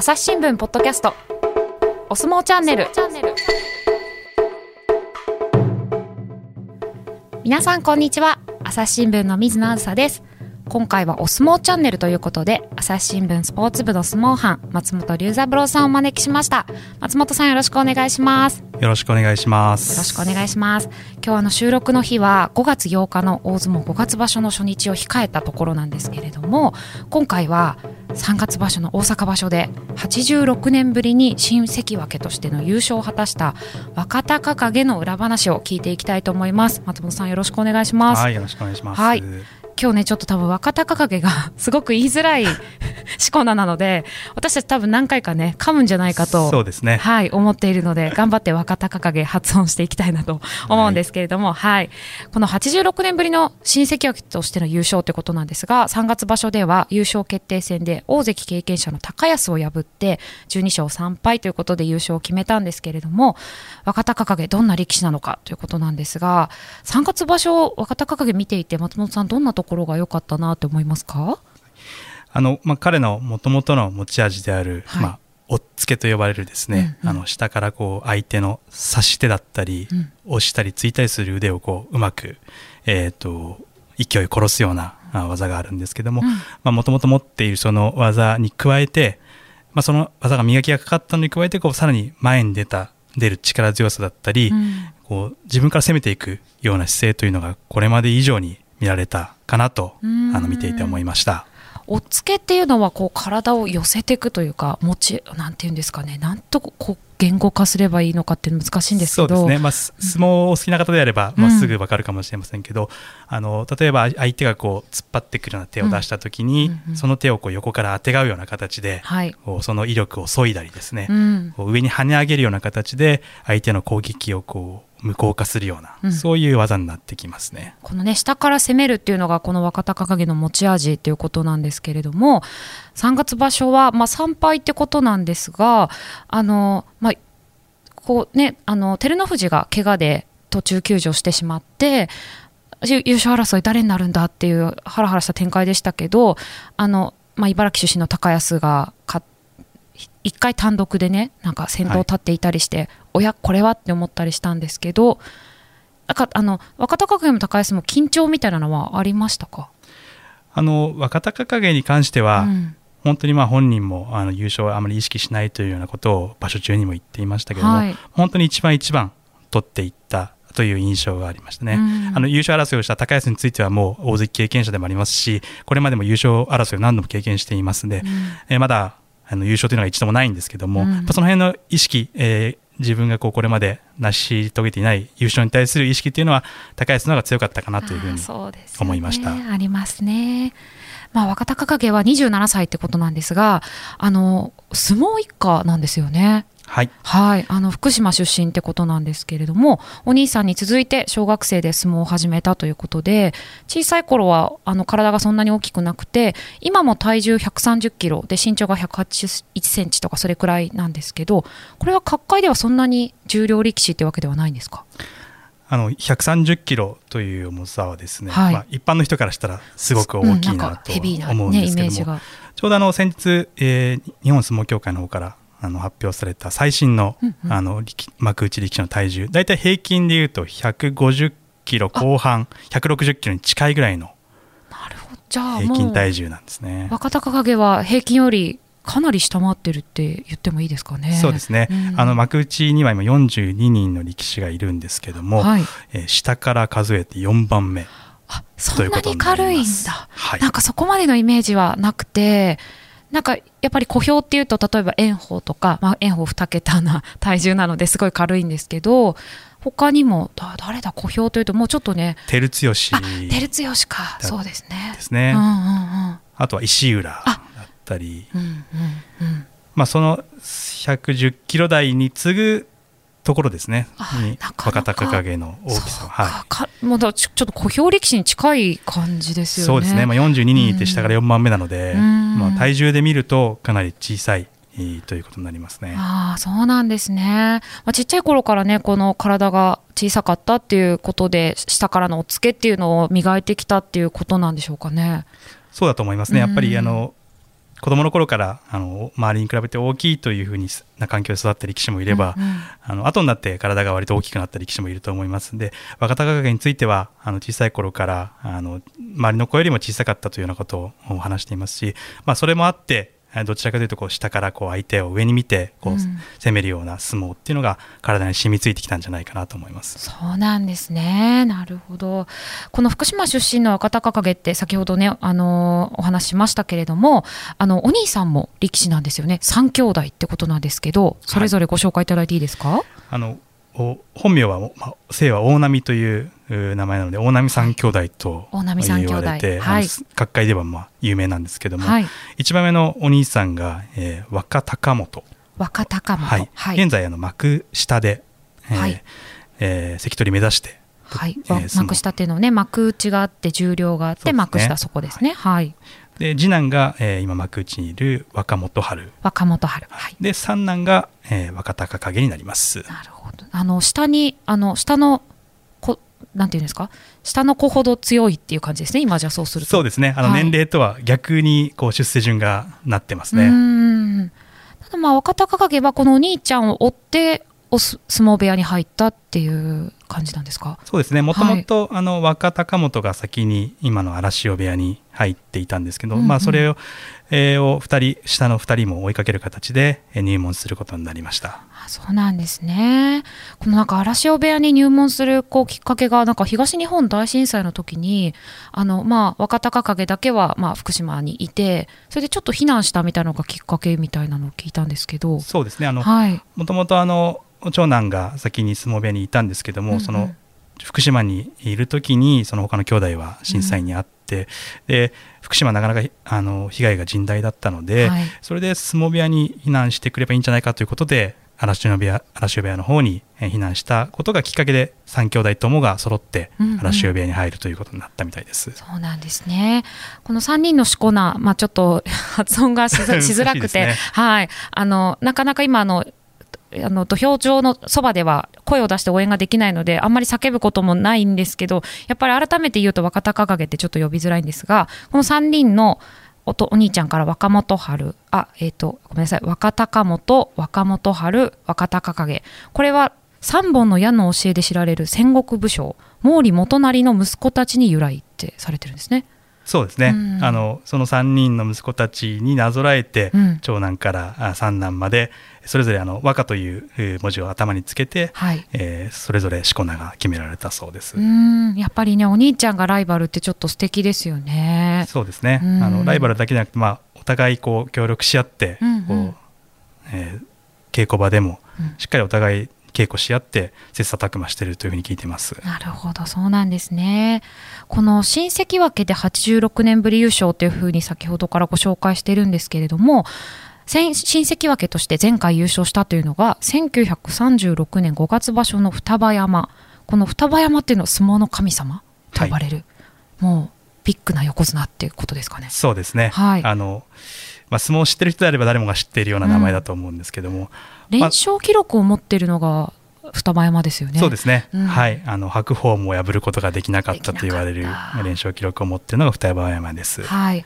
朝日新聞ポッドキャスト。お相撲チャンネル。皆さんこんにちは。朝日新聞の水野あずさです。今回はお相撲チャンネルということで朝日新聞スポーツ部の相撲班松本龍三郎さんをお招きしました。松本さんよろしくお願いします。よろしくお願いします。よろしくお願いします。今日あの収録の日は5月8日の大相撲5月場所の初日を控えたところなんですけれども今回は3月場所の大阪場所で86年ぶりに新関脇としての優勝を果たした若隆景の裏話を聞いていきたいと思います。松本さんよろしくお願いします。はいよろしくお願いします。はい今日ねちょっと多分若隆景が すごく言いづらいしこ名なので私たち多分何回かね噛むんじゃないかとそうですね。はい思っているので頑張って若隆景発音していきたいなと思うんですけれども、はい、はい、この86年ぶりの新関脇としての優勝ということなんですが3月場所では優勝決定戦で大関経験者の高安を破って12勝3敗ということで優勝を決めたんですけれども若隆景どんな力士なのかということなんですが3月場所若隆景見ていて松本さんどんなところが良かったなと思いますか？あの、まあ、彼のもともとの持ち味である、はい、まあ、押っつけと呼ばれるですね、うんうん、あの下からこう相手の差し手だったり、うん、押したり突いたりする腕をこううまく、えーと、勢い殺すような技があるんですけどももともと持っているその技に加えて、まあ、その技が磨きがかかったのに加えてこうさらに前に出た出る力強さだったり、うん、こう自分から攻めていくような姿勢というのがこれまで以上に見られたかなとあの見ていて思いました。おっつけっていうのはこう体を寄せていくというか持ちなんていうんですかね。なんとこう言語化すればいいのかっていうの難しいんですけど。そうですね、まあ、相撲お好きな方であれば、まあ、すぐ分かるかもしれませんけど、うん、あの例えば相手がこう突っ張ってくるような手を出した時に、うん、その手をこう横からあてがうような形で、はい、こうその威力を削いだりですね、うん、こう上に跳ね上げるような形で相手の攻撃をこう無効化するような、うん、そういう技になってきますね。このね下から攻めるっていうのがこの若隆景の持ち味ということなんですけれども3月場所はまあ3敗ってことなんですがあのまあこうねあの照ノ富士が怪我で途中休場してしまって優勝争い誰になるんだっていうハラハラした展開でしたけどあの、まあ、茨城出身の高安が勝一回単独でねなんか先頭立っていたりして、はい、おやこれはって思ったりしたんですけどなんかあの若隆景も高安も緊張みたいなのはありましたか？あの若隆景に関しては、うん、本当にまあ本人もあの優勝はあまり意識しないというようなことを場所中にも言っていましたけども、はい、本当に一番一番取っていったという印象がありましたね、うん、あの優勝争いをした高安についてはもう大関経験者でもありますしこれまでも優勝争いを何度も経験していますので、うん、えまだあの優勝というのが一度もないんですけども、うん、その辺の意識、えー、自分がこうこれまで成し遂げていない優勝に対する意識というのは高安の方が強かったかなというふうに思いました。あ、ね、りますね。まあ、若隆景は27歳ってことなんですがあの相撲一家なんですよね。はい、はい、あの福島出身ってことなんですけれどもお兄さんに続いて小学生で相撲を始めたということで小さい頃はあの体がそんなに大きくなくて今も体重130キロで身長が181センチとかそれくらいなんですけどこれは角界ではそんなに重量力士ってわけではないんですか？あの130キロという重さはですね、はい、まあ、一般の人からしたらすごく大きいなと思うんですけども、ちょうどあの先日、えー、日本相撲協会の方からあの発表された最新の,、あの幕内力士の体重大体平均でいうと150キロ後半160キロに近いぐらいの平均体重なんですね若隆景は平均よりかなり下回ってるって言ってもいいですかね。そうですね。うん、あの幕内には今42人の力士がいるんですけども、はい、えー、下から数えて4番目。あ、そんなに軽いんだ。はい、なんかそこまでのイメージはなくて、なんかやっぱり小兵っていうと例えば炎鵬とか、まあ、炎鵬2桁な 体重なのですごい軽いんですけど他にもだ誰だ小兵というともうちょっとね照強。照強か。そうですね。ですね、うんうんうん、あとは石浦だったり、うんうんうん、まあその110キロ台に次ぐところですね。若隆景の大きさは、い、もうだちょっと小兵力士に近い感じですよね。そうですね、まあ、42人いて下から4番目なので、まあ、体重で見るとかなり小さいということになりますね。あそうなんですね、まあ、ちっちゃい頃からねこの体が小さかったっていうことで下からのおつけっていうのを磨いてきたっていうことなんでしょうかね。そうだと思いますね。やっぱりあの子供の頃からあの周りに比べて大きいというふうにな環境で育った力士もいれば、うんうん、あの後になって体が割と大きくなった力士もいると思います。ので若隆景についてはあの小さい頃からあの周りの子よりも小さかったというようなことを話していますし、まあ、それもあってどちらかというとこう下からこう相手を上に見てこう攻めるような相撲っていうのが体に染みついてきたんじゃないかなと思います。そうなんですね。なるほど。この福島出身の若隆景って先ほどねあのお話しましたけれども、あのお兄さんも力士なんですよね。三兄弟ってことなんですけど、それぞれご紹介いただいていいですか？はい、あの本名は、まあ、姓は大波という名前なので大波三兄弟と言われて、はい、各界ではまあ有名なんですけども、はい、一番目のお兄さんが、えー、若隆元。若隆元、はい、現在あの幕下で、えーはい。えー、関取目指してはい、えー、幕下っていうのはね幕内があって重量があって、ね、幕下そこですね。はい。で次男が、えー、今幕内にいる若元春。若元春、はい、で三男が、えー、若隆景になります。なるあの下にあの下のこなんていうんですか？下の子ほど強いっていう感じですね今じゃそうすると。そうですね。あの年齢とは逆にこう出世順がなってますね、はい、ただまあ若隆景はこのお兄ちゃんを追ってお相撲部屋に入ったっていう感じなんですか？そうですね。もともと若隆元が先に今の荒汐部屋に入っていたんですけど、うんうん、まあ、それを,、えー、を2人下の2人も追いかける形で入門することになりました。あそうなんですね。このなんか荒汐部屋に入門するこうきっかけがなんか東日本大震災の時にあの、まあ、若隆景だけは、まあ、福島にいてそれでちょっと避難したみたいなのがきっかけみたいなのを聞いたんですけど。そうですね。あの、はい、もともとあの長男が先に相撲部屋にいたんですけども、うんうん、その福島にいる時にその他の兄弟は震災にあって、うん、で福島なかなかあの被害が甚大だったので、はい、それで相撲部屋に避難してくればいいんじゃないかということで嵐部屋嵐部屋の方に避難したことがきっかけで3兄弟ともが揃って嵐部屋に入るということになったみたいです。うんうん、そうなんですね。この3人のしこ名、まあ、ちょっと発音がしづら くて、ね、はい、あのなかなか今あのあの土俵上のそばでは声を出して応援ができないのであんまり叫ぶこともないんですけどやっぱり改めて言うと若隆景ってちょっと呼びづらいんですがこの3人のおお兄ちゃんから若元春あえっ、ー、とごめんなさい若隆元若元春若隆景これは3本の矢の教えで知られる戦国武将毛利元就の息子たちに由来ってされてるんですね。そうですね、うん、あのその3人の息子たちになぞらえて、うん、長男から三男までそれぞれあの和歌という文字を頭につけて、はい、えー、それぞれしこ名が決められたそうです。うん。やっぱりねお兄ちゃんがライバルってちょっと素敵ですよね。そうですね、あのライバルだけじゃなくて、まあ、お互いこう協力し合って、うんうん、こうえー、稽古場でもしっかりお互い稽古し合って切磋琢磨しているというふうに聞いてます。なるほど。そうなんですね。この新関脇で86年ぶり優勝というふうに先ほどからご紹介しているんですけれども新関脇として前回優勝したというのが1936年5月場所の双葉山。この双葉山っていうのは相撲の神様と呼ばれる、はい、もうビッグな横綱っていうことですかね。そうですね、はい、あのまあ、相撲を知ってる人であれば誰もが知っているような名前だと思うんですけども、うん、連勝記録を持っているのが双葉山ですよね。そうですね。うん、はい、あの白鵬も破ることができなかったと言われる連勝記録を持っているのが双葉山です。はい。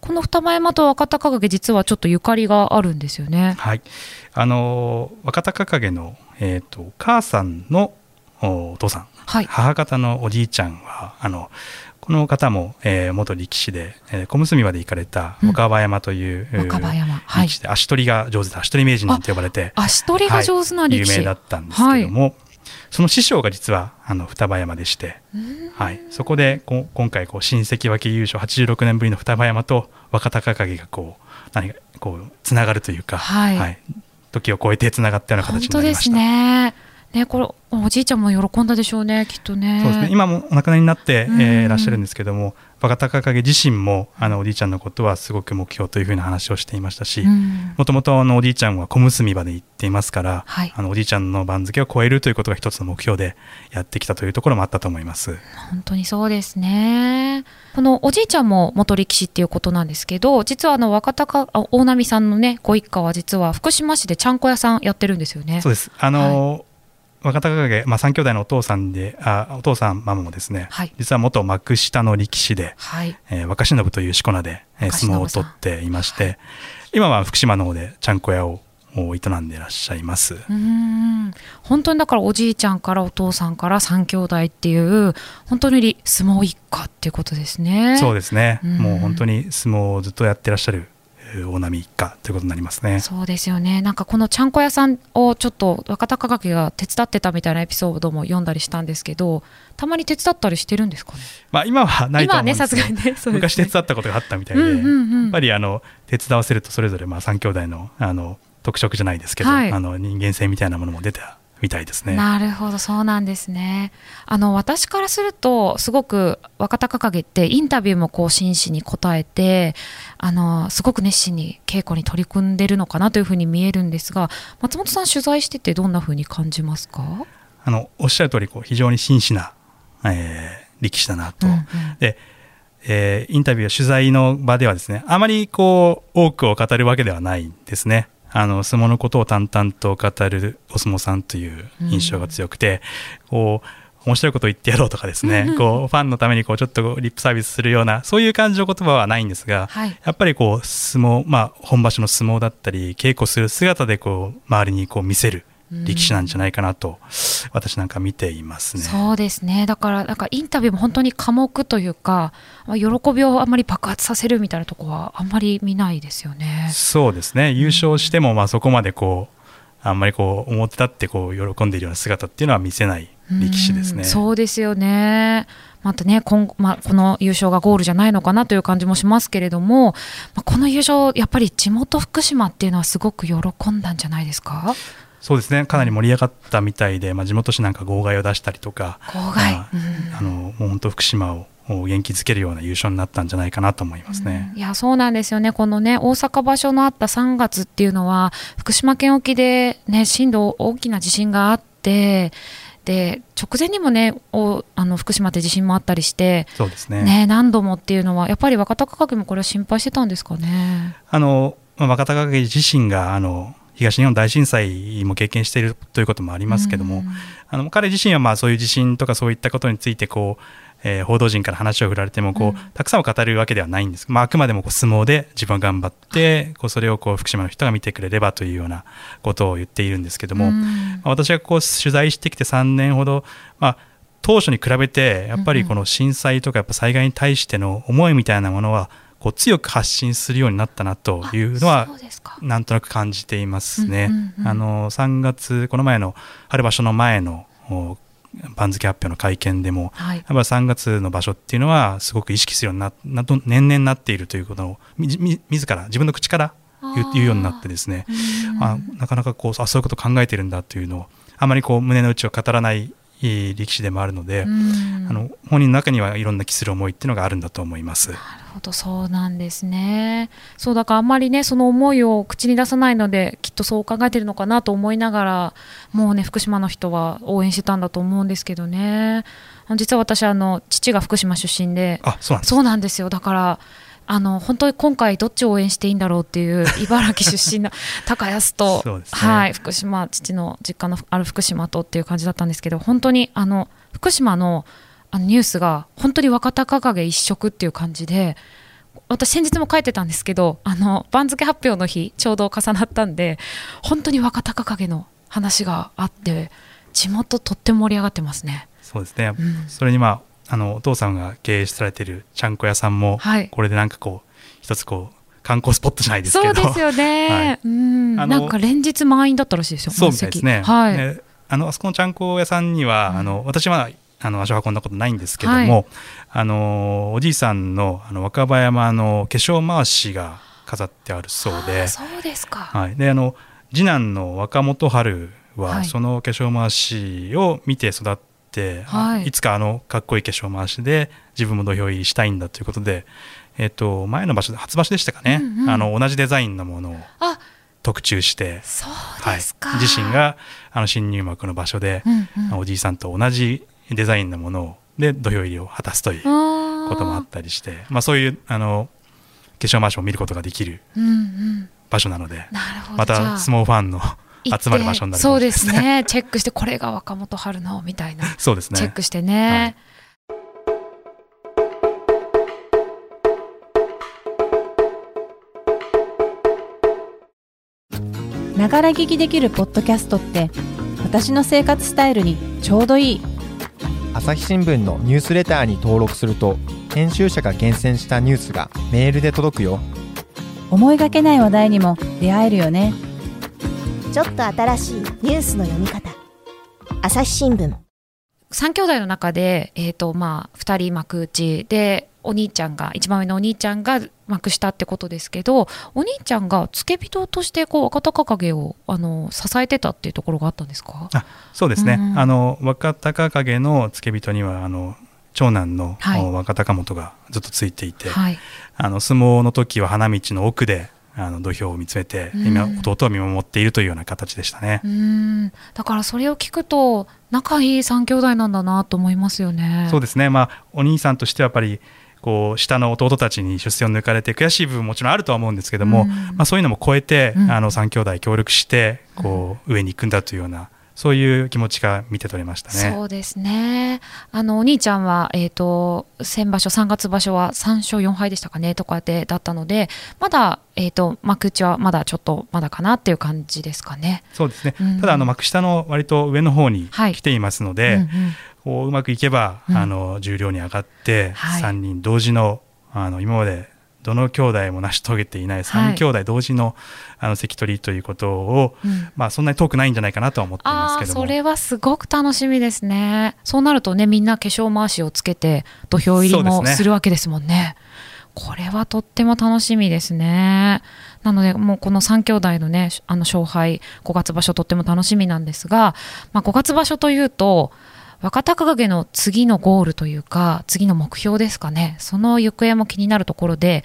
この双葉山と若隆景実はちょっとゆかりがあるんですよね。はい。あの若隆景のえっ、ー、とお母さんのお父さん、はい、母方のおじいちゃんはあのこの方も、えー、元力士で、えー、小結まで行かれた若葉山という、うん、若葉山、はい、力士で足取りが上手で足取り名人なんて呼ばれて足取りが上手な力士、はい、有名だったんですけども、はい、その師匠が実はあの双葉山でして、はい、そこでこ今回こう新関脇優勝86年ぶりの双葉山と若隆景がこう何かこうつながるというか、はい、はい、時を超えてつながったような形になりました。本当ですねね、これおじいちゃんも喜んだでしょうねきっとね。そうですね。今もお亡くなりになって、えー、いらっしゃるんですけども若隆景自身もあのおじいちゃんのことはすごく目標というふうな話をしていましたしもともとおじいちゃんは小結場で行っていますから、はい、あのおじいちゃんの番付を超えるということが一つの目標でやってきたというところもあったと思います。本当にそうですね。このおじいちゃんも元力士っていうことなんですけど実はあの若隆大波さんのねご一家は実は福島市でちゃんこ屋さんやってるんですよね。そうです。あの、はい若隆景、まあ、3兄弟のお父さんであお父さんママもですね、はい。実は元幕下の力士で、はい。えー若忍というしこ名で、えー相撲を取っていまして、今は福島の方でちゃんこ屋をを営んでいらっしゃいます。うーん。本当にだからおじいちゃんからお父さんから3兄弟っていう本当に相撲一家っていうことですね。そうですね、うん。もう本当に相撲をずっとやってらっしゃるえー大波一家ということになりますね。そうですよね。なんかこのちゃんこ屋さんをちょっと若隆景が手伝ってたみたいなエピソードも読んだりしたんですけどたまに手伝ったりしてるんですかね？まあ、今はないと思うんですけどさすがにねね。昔手伝ったことがあったみたいで、うんうんうん。やっぱりあの手伝わせるとそれぞれまあ3兄弟のあの特色じゃないですけど、はい。あの人間性みたいなものも出たみたいですね。なるほどそうなんですねあの私からするとすごく若隆景ってインタビューもこう真摯に答えてあのすごく熱心に稽古に取り組んでるのかなというふうに見えるんですが松本さん取材しててどんなふうに感じますか、あのおっしゃる通りこう非常に真摯な、えー力士だなと。うんうんでえーインタビュー取材の場ではですねあまりこう多くを語るわけではないんですねあの相撲のことを淡々と語るお相撲さんという印象が強くて、こう面白いことを言ってやろうとかですね、うん。こうファンのためにこうちょっとリップサービスするようなそういう感じの言葉はないんですが、はい。やっぱりこう相撲、まあ、本場所の相撲だったり稽古する姿でこう周りにこう見せる力士なんじゃないかなと、私なんか見ていますね。そうですねだからなんかインタビューも本当に寡黙というかまあ喜びをあまり爆発させるみたいなところはあんまり見ないですよね。そうですね優勝してもまあそこまでこうあんまりこう表立ってこう喜んでいるような姿っていうのは見せない力士ですね。うんそうですよね。またね今後、まあ、この優勝がゴールじゃないのかなという感じもしますけれども、まあ、この優勝、やっぱり地元福島っていうのはすごく喜んだんじゃないですか？そうですね。かなり盛り上がったみたいで、まあ、地元紙なんか号外を出したりとか号外。まあうん。あのもう本当福島を元気づけるような優勝になったんじゃないかなと思いますね。いやそうなんですよね、このね大阪場所のあった3月っていうのは、福島県沖で、ね、震度大きな地震があって、で直前にもねおあの福島って地震もあったりして、そうですね。ね、何度もっていうのは、やっぱり若隆景もこれは心配してたんですかね？あの、まあ、若隆景自身があの東日本大震災も経験しているということもありますけども、うん。あの彼自身はまあそういう地震とかそういったことについてこう、えー報道陣から話を振られてもこう、うん。たくさんを語るわけではないんです、まあ、あくまでもこう相撲で自分は頑張ってこうそれをこう福島の人が見てくれればというようなことを言っているんですけども、うん。まあ私がこう取材してきて3年ほど、まあ、当初に比べてやっぱりこの震災とかやっぱ災害に対しての思いみたいなものはこう強く発信するようになったなというのはなんとなく感じていますね。あの3月この前の春場所の前のお番付発表の会見でもはい。やっぱ3月の場所っていうのはすごく意識するようにななど年々なっているということをみみ自ら自分の口から言うようになってですね。あなかなかこうあそういうことを考えてるんだというのをあまりこう胸の内を語らないえー力士でもあるので、うん。あの本人の中にはいろんな気する思いっていうのがあるんだと思います。なるほどそうなんですね。そうだからあんまりねその思いを口に出さないのできっとそう考えてるのかなと思いながらもうね福島の人は応援してたんだと思うんですけどね。実は私あの父が福島出身で。あそうなんですそうなんですよ。だからあの本当に今回どっちを応援していいんだろうっていう茨城出身の 高安と、ね。はい、福島父の実家のある福島とっていう感じだったんですけど本当にあの福島のあのニュースが本当に若隆景一色っていう感じで私先日も書いてたんですけどあの番付発表の日ちょうど重なったんで本当に若隆景の話があって地元とっても盛り上がってますね。そうですね、うん。それにまああのお父さんが経営されてるちゃんこ屋さんも、はい。これでなんかこう一つこう観光スポットじゃないですけど。そうですよね、はい。うん。あのなんか連日満員だったらしいですよ。そうみたいですね。はい、ねあのあそこのちゃんこ屋さんには、うん。あの私はあの足を運んだことないんですけども、はい。あのおじいさんのあの若葉山の化粧回しが飾ってあるそうで。そうですか、はい、であの次男の若元春は、はい。その化粧回しを見て育って、あはい。いつかあのかっこいい化粧回しで自分も土俵入りしたいんだということで、えっと前の場所で初場所でしたかね、うんうん。あの同じデザインのものをあ特注して、はい。自身があの新入幕の場所で、うんうん。おじいさんと同じデザインのものをで土俵入りを果たすということもあったりしてまあ、そういうあの化粧回しを見ることができるうんうん。場所なのでなるほど。また相撲ファンの集まる場所になるかそうですすね。ねチェックしてこれが若元春のみたいな。そうですね。チェックして ね、ながら聞きできるポッドキャストって私の生活スタイルにちょうどいい。朝日新聞のニュースレターに登録すると編集者が厳選したニュースがメールで届くよ。思いがけない話題にも出会えるよねちょっと新しいニュースの読み方。朝日新聞。三兄弟の中で、えーとまあ、2人幕内でお兄ちゃんが一番上のお兄ちゃんが幕下ってことですけどお兄ちゃんが付け人としてこう若隆景をあの支えてたっていうところがあったんですか？あそうですね、うんうん。あの若隆景の付け人にはあの長男の、はい。お若隆元がずっとついていて、はい、あの相撲の時は花道の奥であの土俵を見つめて、うん。今弟を見守っているというような形でしたね。うーん。だからそれを聞くと仲いい三兄弟なんだなと思いますよね。そうですね、まあ、お兄さんとしてはやっぱりこう下の弟たちに出世を抜かれて悔しい部分ももちろんあるとは思うんですけども、うん。まあ、そういうのも超えて、うん。あの3兄弟協力してこう上に行くんだというようなそういう気持ちが見て取れましたね。そうですね。あのお兄ちゃんは、えー、と先場所3月場所は3勝4敗でしたかねとかでだったのでまだ、えー、と幕内はまだちょっとまだかなっていう感じですかね。そうですね、うん。ただあの幕下の割と上の方にはい。来ていますので、うんうん。こううまくいけば、うん。あの重量に上がって、はい。3人同時のあの今までどの兄弟も成し遂げていない3兄弟同時の,、あの関取りということを、うん。まあ、そんなに遠くないんじゃないかなとは思っていますけども。それはすごく楽しみですね。そうなるとねみんな化粧回しをつけて土俵入りもするわけですもんね。これはとっても楽しみですね。なのでもうこの3兄弟のねあの勝敗5月場所とっても楽しみなんですが、まあ、5月場所というと若隆景の次のゴールというか次の目標ですかね。その行方も気になるところで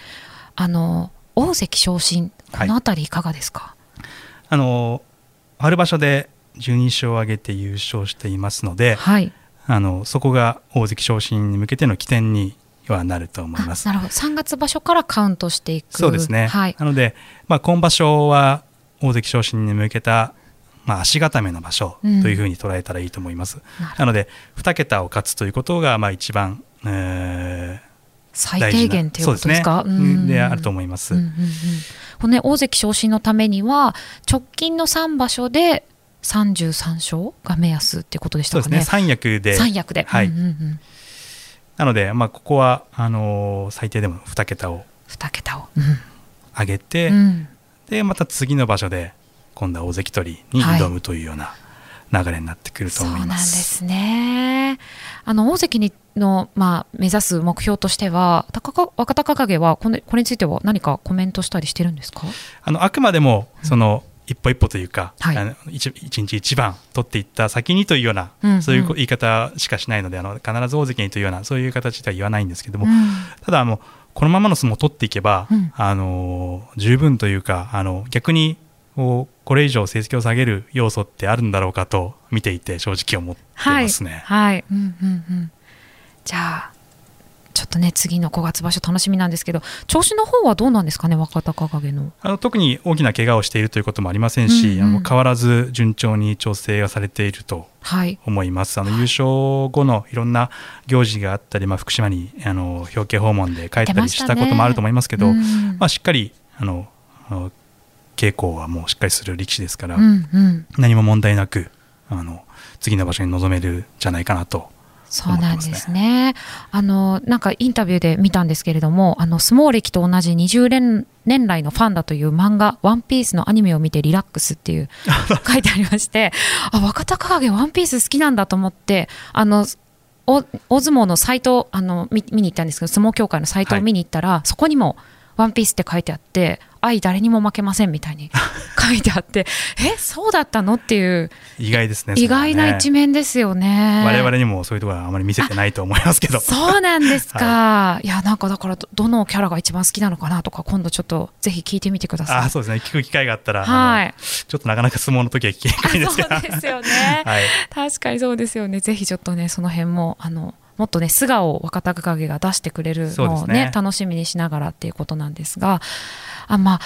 あの大関昇進この辺りいかがですか、あの春場所で12勝を挙げて優勝していますので、はい。あのそこが大関昇進に向けての起点にはなると思います。あなるほど。3月場所からカウントしていく。そうですね、はい、なので、まあ、今場所は大関昇進に向けた、まあ、足固めの場所というふうに捉えたらいいと思います。なるほど。なので2桁を勝つということがまあ一番、えー最低限っていうことですか？ですね。うん。であると思います。うんうんうん。このね、大関昇進のためには直近の3場所で33勝が目安っていうことでしそうですね。たかね。三役で。三役で、はい。うんうんうん、なので、まあ、ここはあのー最低でも2桁を2桁を、上げて、うんうん。でまた次の場所で今度は大関取りに挑むというような流れになってくるとそうなんで思います。すね。あの大関にの、まあ、目指す目標としては高か若隆景はこれこれについては何かコメントしたりしてるんですか？あのあくまでもその一歩一歩というか、はい。あの一一日一番取っていった先にというような、うんうん。そういう言い方しかしないのであの必ず大関にというようなそういう形では言わないんですけども、うん。ただあのこのままの相撲を取っていけば、うん。あの十分というかあの逆にこうこれ以上成績を下げる要素ってあるんだろうかと見ていて正直思っていますね。はい、はい、うんうんうん。じゃあちょっとね次の5月場所楽しみなんですけど調子の方はどうなんですかね若隆景の。あの特に大きな怪我をしているということもありませんし、うんうんあの変わらず順調に調整がされているとはい。思いますあの優勝後のいろんな行事があったり、まあ、福島にあの表敬訪問で帰ったりしたこともあると思いますけど、うんまあ、しっかりあの稽古はもうしっかりする力士ですから、うんうん、何も問題なくあの次の場所に臨めるんじゃないかなとそうなんですね。あのなんかインタビューで見たんですけれども、あの相撲歴と同じ20年年来のファンだという漫画ワンピースのアニメを見てリラックスっていう 書いてありまして、あ若隆景ワンピース好きなんだと思って、あのお大相撲のサイトあの見見に行ったんですけど、相撲協会のサイトを見に行ったら、そこにもワンピースって書いてあって、愛誰にも負けませんみたいに 書いてあって、えそうだったのっていう意外ですね意外な一面面ですよね。我々にもそういうところはあまり見せてないと思いますけどそうなんですか。い、や、なんかだからど、どのキャラが一番好きなのかなとか、今度ちょっとぜひ聞いてみてください。あそうですね聞く機会があったら、はいちょっとなかなか相撲の時は聞きにくいんですがそうですよね。はい、確かにそうですよね。ぜひちょっとね、その辺も、あの、もっとね、素顔を若隆景が出してくれるのをねね。楽しみにしながらっていうことなんですが、あまあ、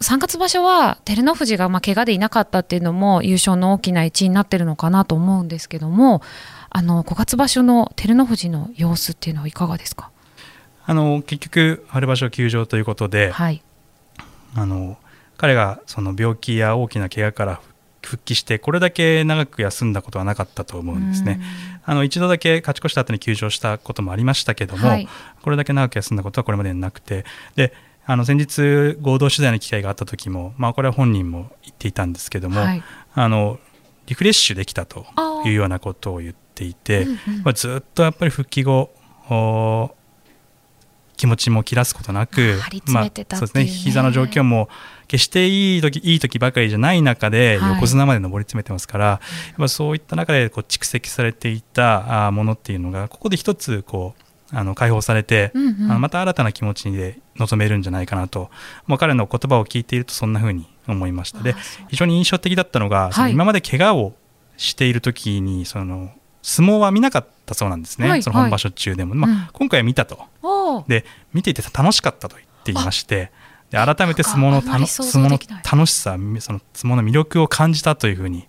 3月場所は照ノ富士がまあ怪我でいなかったっていうのも優勝の大きな一因になってるのかなと思うんですけどもあの5月場所の照ノ富士の様子っていうのはいかがですか？あの結局春場所休場ということで、はい、あの彼がその病気や大きな怪我から復帰してこれだけ長く休んだことはなかったと思うんですね。あの一度だけ勝ち越した後に休場したこともありましたけども、はい、これだけ長く休んだことはこれまでになくてであの先日合同取材の機会があった時も、まあ、これは本人も言っていたんですけども、はい、あのリフレッシュできたというようなことを言っていて、うんうん、まあ、ずっとやっぱり復帰後気持ちも切らすことなく、まあ、そうですね。膝の状況も決していい時いい時ばかりじゃない中で横綱まで上り詰めてますから、はい、やっぱそういった中でこう蓄積されていたものっていうのがここで一つこうあの解放されて、うんうん、あのまた新たな気持ちで臨めるんじゃないかなと、まあ、彼の言葉を聞いているとそんなふうに思いました。で非常に印象的だったのが、はい、今まで怪我をしている時にその相撲は見なかったそうなんですね、はい、その本場所中でも、まあ、今回は見たと、で見ていて楽しかったと言っていましてで改めて相撲の相撲の楽しさその相撲の魅力を感じたというふうに、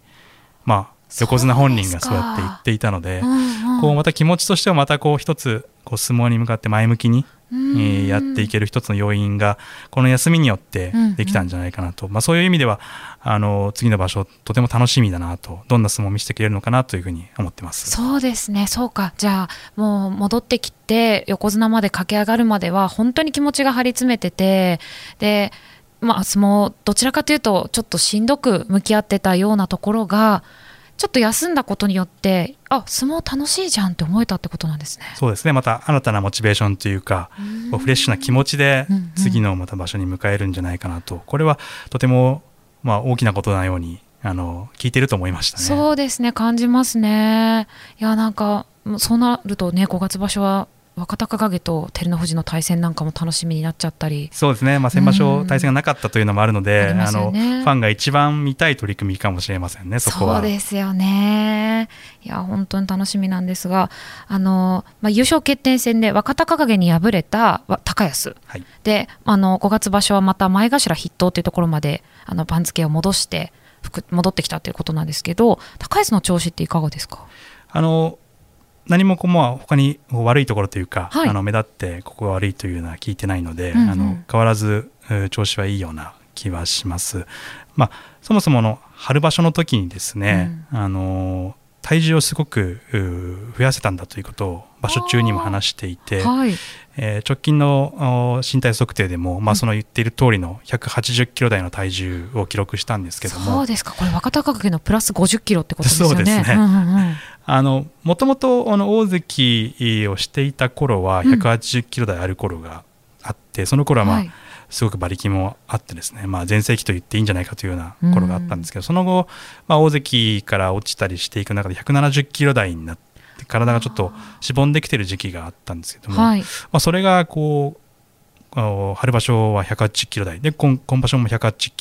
まあ、横綱本人がそうやって言っていたので、うんうん、こうまた気持ちとしてはまたこう一つこう相撲に向かって前向きに、えー、やっていける一つの要因がこの休みによってできたんじゃないかなと、うんうん、まあ、そういう意味ではあの次の場所とても楽しみだなとどんな相撲を見せてくれるのかなというふうに思ってます。そうですね。そうか。じゃあもう戻ってきて横綱まで駆け上がるまでは本当に気持ちが張り詰めててでまあ相撲どちらかというとちょっとしんどく向き合ってたようなところがちょっと休んだことによってあ相撲楽しいじゃんって思えたってことなんですね。そうですね。また新たなモチベーションというかうフレッシュな気持ちで次のまた場所に迎えるんじゃないかなとこれはとてもまあ大きなことなようにあの聞いてると思いましたね。そうですね。感じますね。いやなんかそうなるとね5月場所は若隆景と照ノ富士の対戦なんかも楽しみになっちゃったり。そうですね、まあ、先場所対戦がなかったというのもあるので、あのファンが一番見たい取り組みかもしれませんねそこは。そうですよね。いや本当に楽しみなんですがあの、まあ、優勝決定戦で若隆景に敗れた高安、はい、であの5月場所はまた前頭筆頭というところまであの番付を戻して戻ってきたということなんですけど高安の調子っていかがですか？あの何もこうまあ他に悪いところというか、はい、あの目立ってここが悪いというのは聞いてないので、うんうん、あの変わらず調子はいいような気はします。まあ、そもそもの春場所の時にですね、うん、あの体重をすごく増やせたんだということを場所中にも話していて、はい、えー、直近の身体測定でも、まあ、その言っている通りの180キロ台の体重を記録したんですけどもそうですか。これ若隆景のプラス50キロってことですよね。そうですね、あのもともと大関をしていた頃は180キロ台ある頃があって、うん、その頃はまあ、はい。すごく馬力もあってですね、まあ、全盛期と言っていいんじゃないかというような頃があったんですけど、うん、その後、まあ、大関から落ちたりしていく中で170キロ台になって体がちょっとしぼんできてる時期があったんですけども、はい、まあ、それがこう春場所は180キロ台。で今今場所も180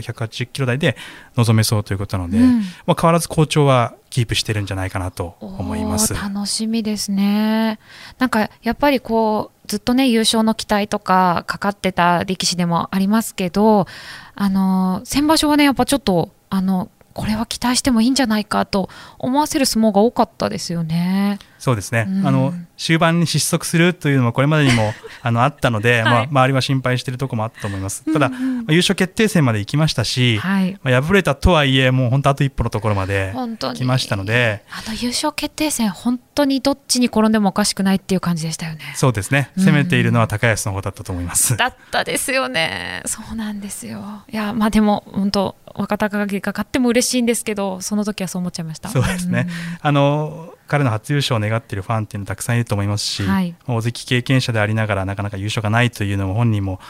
180キロ台で臨めそうということなので、うん、まあ、変わらず好調はキープしてるんじゃないかなと思います。楽しみですね。なんかやっぱりこうずっとね優勝の期待とかかかってた力士でもありますけどあの先場所はねやっぱちょっとあのこれは期待してもいいんじゃないかと思わせる相撲が多かったですよね。そうですね、うん、あの終盤に失速するというのもこれまでにも あのあったので、はい、まあ、周りは心配しているところもあったと思います。ただ、うんうん、優勝決定戦まで行きましたし、はい、まあ、敗れたとはいえもう本当あと一歩のところまで来ましたので。あの優勝決定戦本当にどっちに転んでもおかしくないっていう感じでしたよね。そうですね。攻めているのは高安の方だったと思います。だったですよね。そうなんですよ。いやまあでも本当若隆景が勝っても嬉しいんですけどその時はそう思っちゃいました。そうですね、あの彼の初優勝を願っているファンっていうのたくさんいると思いますし、はい、大関経験者でありながらなかなか優勝がないというのも本人も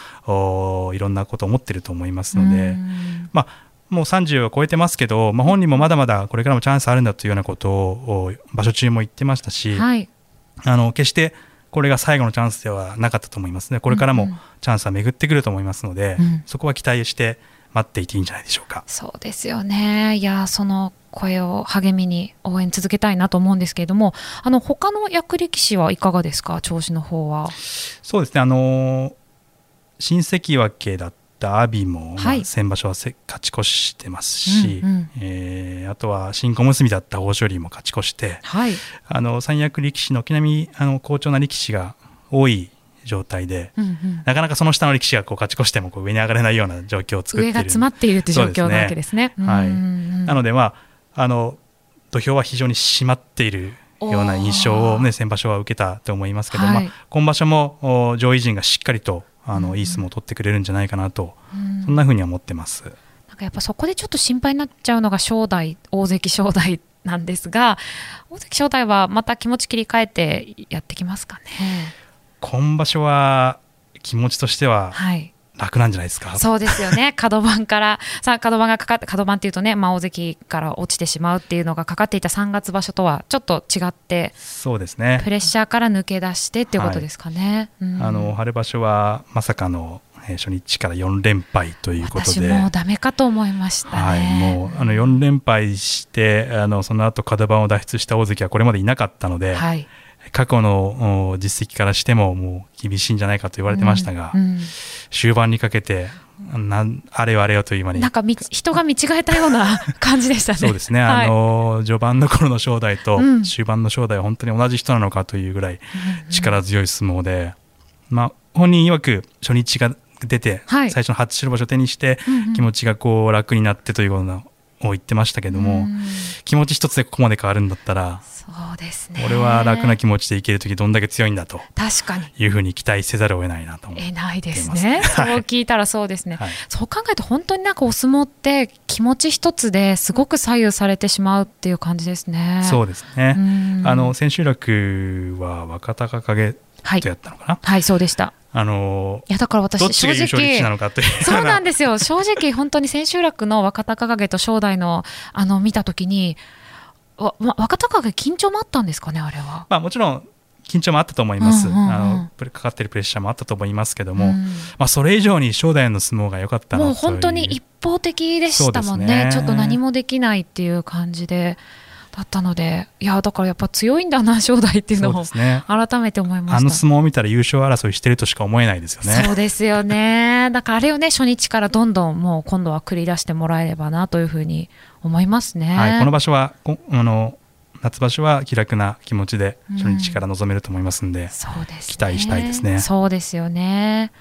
いろんなことを思ってると思いますので、まあ、もう30を超えてますけど、まあ、本人もまだまだこれからもチャンスあるんだというようなことを場所中も言ってましたし、はい、あの決してこれが最後のチャンスではなかったと思いますね。これからもチャンスは巡ってくると思いますので、うん、そこは期待して待っていていいんじゃないでしょうか。そうですよね。いやその声を励みに応援続けたいなと思うんですけれどもあの他の役力士はいかがですか？調子の方は。そうですね。あの新関脇だっった阿炎も、はい。まあ先場所はせ勝ち越してますし、うんうん。えーあとは新小結だった豊昇龍も勝ち越してはい。あの三役力士の軒並みあの好調な力士が多い状態で、うんうん。なかなかその下の力士がこう勝ち越してもこう上に上がれないような状況を作っている。上が詰まっているって状況なわけですね。はいうんうん。うんなので、まあ、あの土俵は非常に締まっているような印象を、ね、先場所は受けたと思いますけど、はい。まあ、今場所もお上位陣がしっかりとあの、うんいい相撲を取ってくれるんじゃないかなと、うん。そんなふうには思ってます。なんかやっぱそこでちょっと心配になっちゃうのが正代大関正代なんですが大関正代はまた気持ち切り替えてやってきますかね。今場所は気持ちとしてははい、楽なんじゃないですか？そうですよね 角番からさあ角番がかかって角番っていうとね、まあ、大関から落ちてしまうっていうのがかかっていた3月場所とはちょっと違ってそうですねプレッシャーから抜け出してっていうことですかね。うんあの春場所はまさかの、えー初日から4連敗ということで。私もうダメかと思いましたね。はい、もうあの4連敗してあのその後角番を脱出した大関はこれまでいなかったので、はい、過去のお実績からしてももう厳しいんじゃないかと言われてましたが、うん終盤にかけてなんあれよあれよという間に。なんかみ人が見違えたような感じでしたね。そうですね、はい。あの序盤の頃の正代とうん。終盤の正代は本当に同じ人なのかというぐらい力強い相撲で、まあ、本人曰く初日が出て、はい。最初の初白星を手にしてうんうん。気持ちがこう楽になってというようなを言ってましたけども、うん気持ち一つでここまで変わるんだったらそうですね。俺は楽な気持ちでいける時どんだけ強いんだと確かにいうふうに期待せざるを得ないなと思えないです出ね。そう聞いたらそうですね。はいそう考えると本当になんかお相撲って気持ち一つですごく左右されてしまうっていう感じですね。そうですね、うんあの千秋楽は若隆景はいとやったのかな、はいそうでした。あのいやだから私どっちが優勝力士なのかという。よそうなんでですよ。正直本当に千秋楽の若隆景と正代のあの見たときにわわ若隆景緊張もあったんですかねあれは。まあもちろん緊張もあったと思います、うんうんうん。あのかかってるプレッシャーもあったと思いますけども、うん。まあ、それ以上に正代の相撲が良かったもう本当に一方的でしたもんね。ね。ちょっと何もできないっていう感じでだったのでいやだからやっぱ強いんだな正代っていうのを改めて思いました。あの相撲を見たら優勝争いしてるとしか思えないですよね。そうですよね。だからあれをね初日からどんどんもう今度は繰り出してもらえればなというふうに思いますね。はい、この場所はこあの夏場所は気楽な気持ちで初日から臨めると思いますんで、そうです、ね、期待したいですね。そうですよね。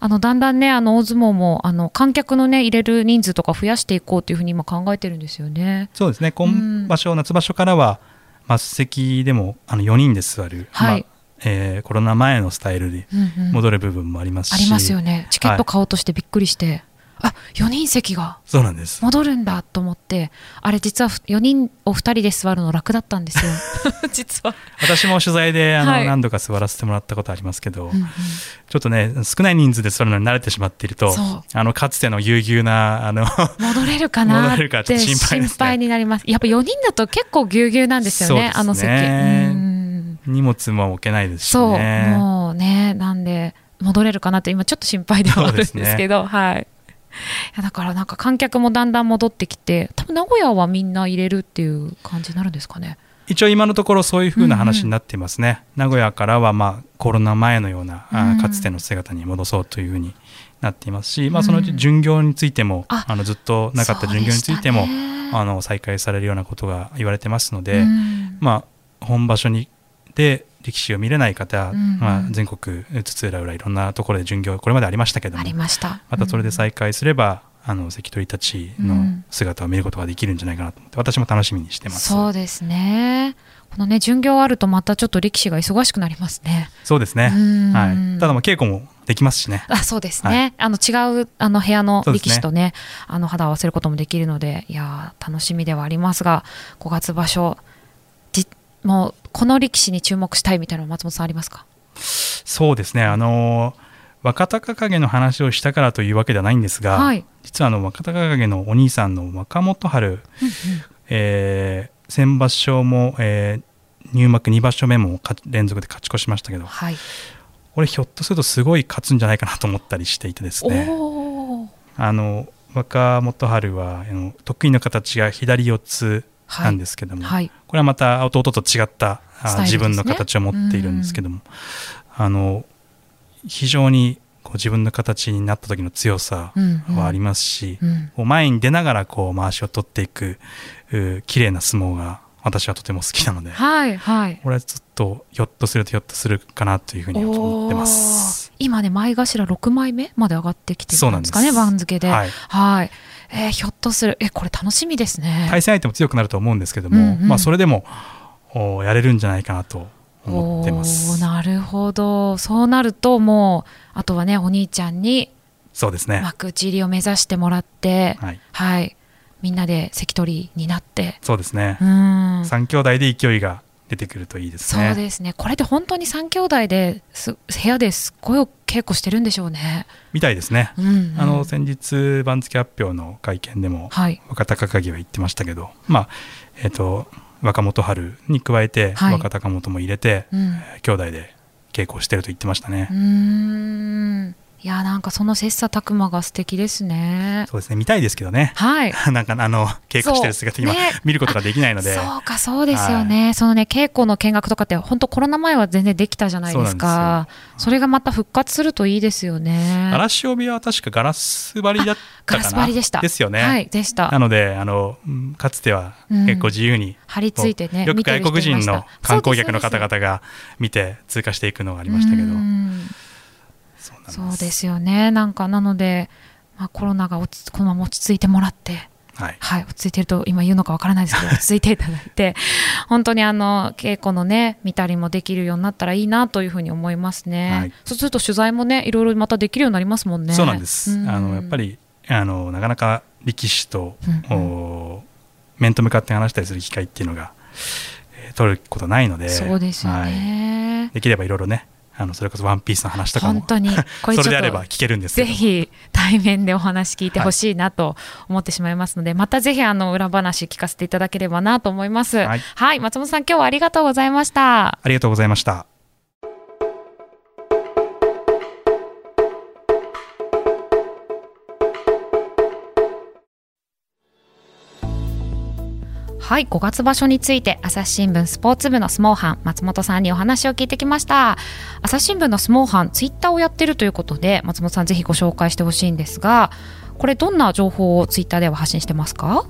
あのだんだんねあの大相撲もあの観客のね入れる人数とか増やしていこうというふうに今考えてるんですよね。そうですね。今場所、夏場所からは末席でもあの4人で座る、はい。まあえーコロナ前のスタイルでうんうん。戻る部分もありますし、ありますよね。チケットはい。買おうとしてびっくりして、あ4人席がそうなんです戻るんだと思って、あれ実は4人を2人で座るの楽だったんですよ。実は。私も取材であの、はい何度か座らせてもらったことありますけど、うんうんちょっとね少ない人数で座るのに慣れてしまっているとそうあのかつてのぎゅうぎゅうなあの 戻れるかなって心配ね心配になります。やっぱ4人だと結構ぎゅうぎゅうなんですよね、あの席。そうん荷物も置けないですしそう、ねもうね、なんで、戻れるかなって、今ちょっと心配ではあるんですけど、はい。いやだからなんか観客もだんだん戻ってきて、多分名古屋はみんな入れるっていう感じになるんですかね。一応今のところそういうふうな話になっていますね、名古屋からはまあコロナ前のような、あうん。かつての姿に戻そうというふうになっていますし、まあ、うんそのうち巡業についても、ああのずっとなかった巡業についても、あの再開されるようなことが言われてますので、うん。まあ、本場所にで力士を見れない方、うんまあ、全国津々浦々いろんなところで巡業これまでありましたけどもありました。またそれで再うん開すれば、あの関取たちのうん姿を見ることができるんじゃないかなと思って私も楽しみにしてます。そうですね。このね、巡業あるとまたちょっと力士が忙しくなりますね。そうですね、うんはい、ただまあ稽古もできますしね。あそうですね、あの違うあの部屋の力士とねあの肌を合わせることもできるのでいやー楽しみではありますが5月場所じもうこの力士に注目したいみたいなのは松本さんありますか？そうですね、あの若隆景の話をしたからというわけではないんですが、はい。実はあの若隆景のお兄さんの若元春、えー先場所も、えー入幕2場所目もか連続で勝ち越しましたけど、はい、これひょっとするとすごい勝つんじゃないかなと思ったりしていてですね。あの若元春はあの得意の形が左四つなんですけども、はいこれはまた弟と違ったね。自分の形を持っているんですけども、あの非常にこう自分の形になった時の強さはありますし、うん。こう前に出ながらこう回しを取っていくう綺麗な相撲が私はとても好きなので、はいはい。これはちょっとひょっとするとひょっとするかなというふうに思ってます。今ね前頭6枚目まで上がってきてそうなんんです。かね番付で。ははいい、えーひょっとする。えこれ楽しみですね。対戦相手も強くなると思うんですけども、うんうん。まあ、それでもおやれるんじゃないかなと思ってます。なるほど。そうなるともうあとはねお兄ちゃんにそうですね、幕内入りを目指してもらってはい、はい。みんなで関取になって。そうですね。う、ん。三兄弟で勢いが出てくるといいですね。そうですね。これで本当に3兄弟です部屋ですっごい稽古してるんでしょうね、みたいですね、うんうん。あの先日番付発表の会見でもはい。若隆景は言ってましたけどまあえっ、と若元春に加えてはい。若隆元も入れて、うん。兄弟で稽古をしてると言ってましたね、うーんいやなんかその切磋琢磨が素敵ですね。そうですね見たいですけどね。はい。なんかあの稽古してる姿今、そう。ね。見ることができないので。そうかそうですよね、そのね稽古の見学とかって本当コロナ前は全然できたじゃないですそうなんかそれがまた復活するといいですよね。嵐帯は確かガラス張りだったガラス張りでした。ですよね、はいでした。なのであのうんかつてはうん。結構自由に、張り付いてねよく外国人の観光客の方が々が見て通過していくのがありましたけどそうです。よね。なんかなので、まあ、コロナが落ちこのまま落ち着いてもらってはい。はい、落ち着いてると今言うのかわからないですけど落ち着いていただいて本当にあの稽古のね見たりもできるようになったらいいなというふうに思いますね、はい。そうすると取材もねいろいろまたできるようになりますもんね。そうなんです、うん。あのやっぱりあのなかなか力士と、うん。お面と向かって話したりする機会っていうのが、えー取ることないのでそうですよはい。ね、できればいろいろねあのそれこそ「ワンピースの話とかも。本当に。これそれであれば聞けるんですぜひ対面でお話聞いてほしいなと思ってしまいますので、またぜひあの裏話聞かせていただければなと思います。ははいい、松本さん今日はありがとうございました。ありがとうございましたはい、5月場所について朝日新聞スポーツ部の相撲班松本さんにお話を聞いてきました。朝日新聞の相撲班ツイッターをやってるということで松本さんぜひご紹介してほしいんですが、これどんな情報をツイッターでは発信してますか？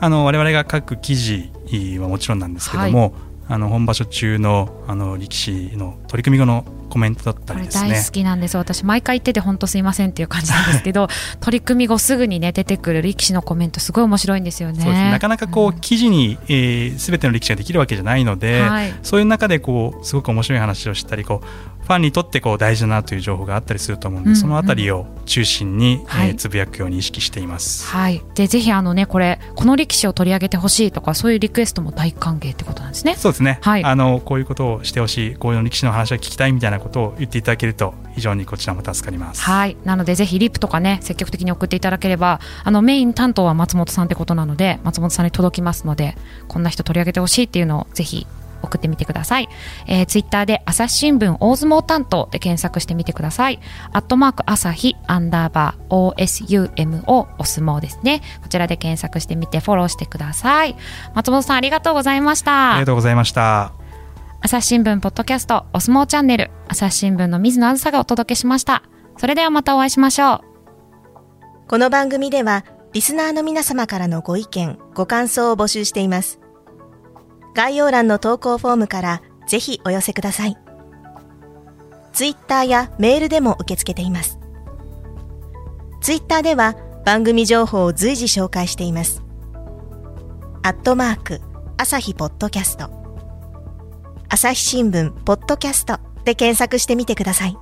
あの我々が書く記事はもちろんなんですけども、あの本場所中のあの力士の取り組み後のコメントだったりですね。大好きなんです私。毎回言ってて本当すいませんっていう感じなんですけど 取り組み後すぐにね出てくる力士のコメントすごい面白いんですよね。ね。なかなかこう、ん記事に、えー、全ての力士ができるわけじゃないので、はい。そういう中でこうすごく面白い話をしたりこうファンにとってこう大事だなという情報があったりすると思うんで、うんうん。そのあたりを中心に、はい。えーつぶやくように意識しています。はい、でぜひあのねこれこの力士を取り上げてほしいとかそういうリクエストも大歓迎ってことなんですね。そうですね、はい。あのこういうことをしてほしいこういう力士の話を聞きたいみたいなことを言っていただけると非常にこちらも助かります。はい。なのでぜひリップとかね積極的に送っていただければあのメイン担当は松本さんってことなので松本さんに届きますのでこんな人取り上げてほしいっていうのをぜひ送ってみてください、えー、ツイッターで朝日新聞大相撲担当で検索してみてください。アットマーク朝日アンダーバー OSUMO お相撲ですね。こちらで検索してみてフォローしてください。松本さんありがとうございました。ありがとうございました。朝日新聞ポッドキャストお相撲チャンネル朝日新聞の水野あずさがお届けしました。それではまたお会いしましょう。この番組ではリスナーの皆様からのご意見、ご感想を募集しています。概要欄の投稿フォームからぜひお寄せください。ツイッターやメールでも受け付けています。ツイッターでは番組情報を随時紹介しています。アットマーク、朝日ポッドキャスト。朝日新聞ポッドキャストで検索してみてください。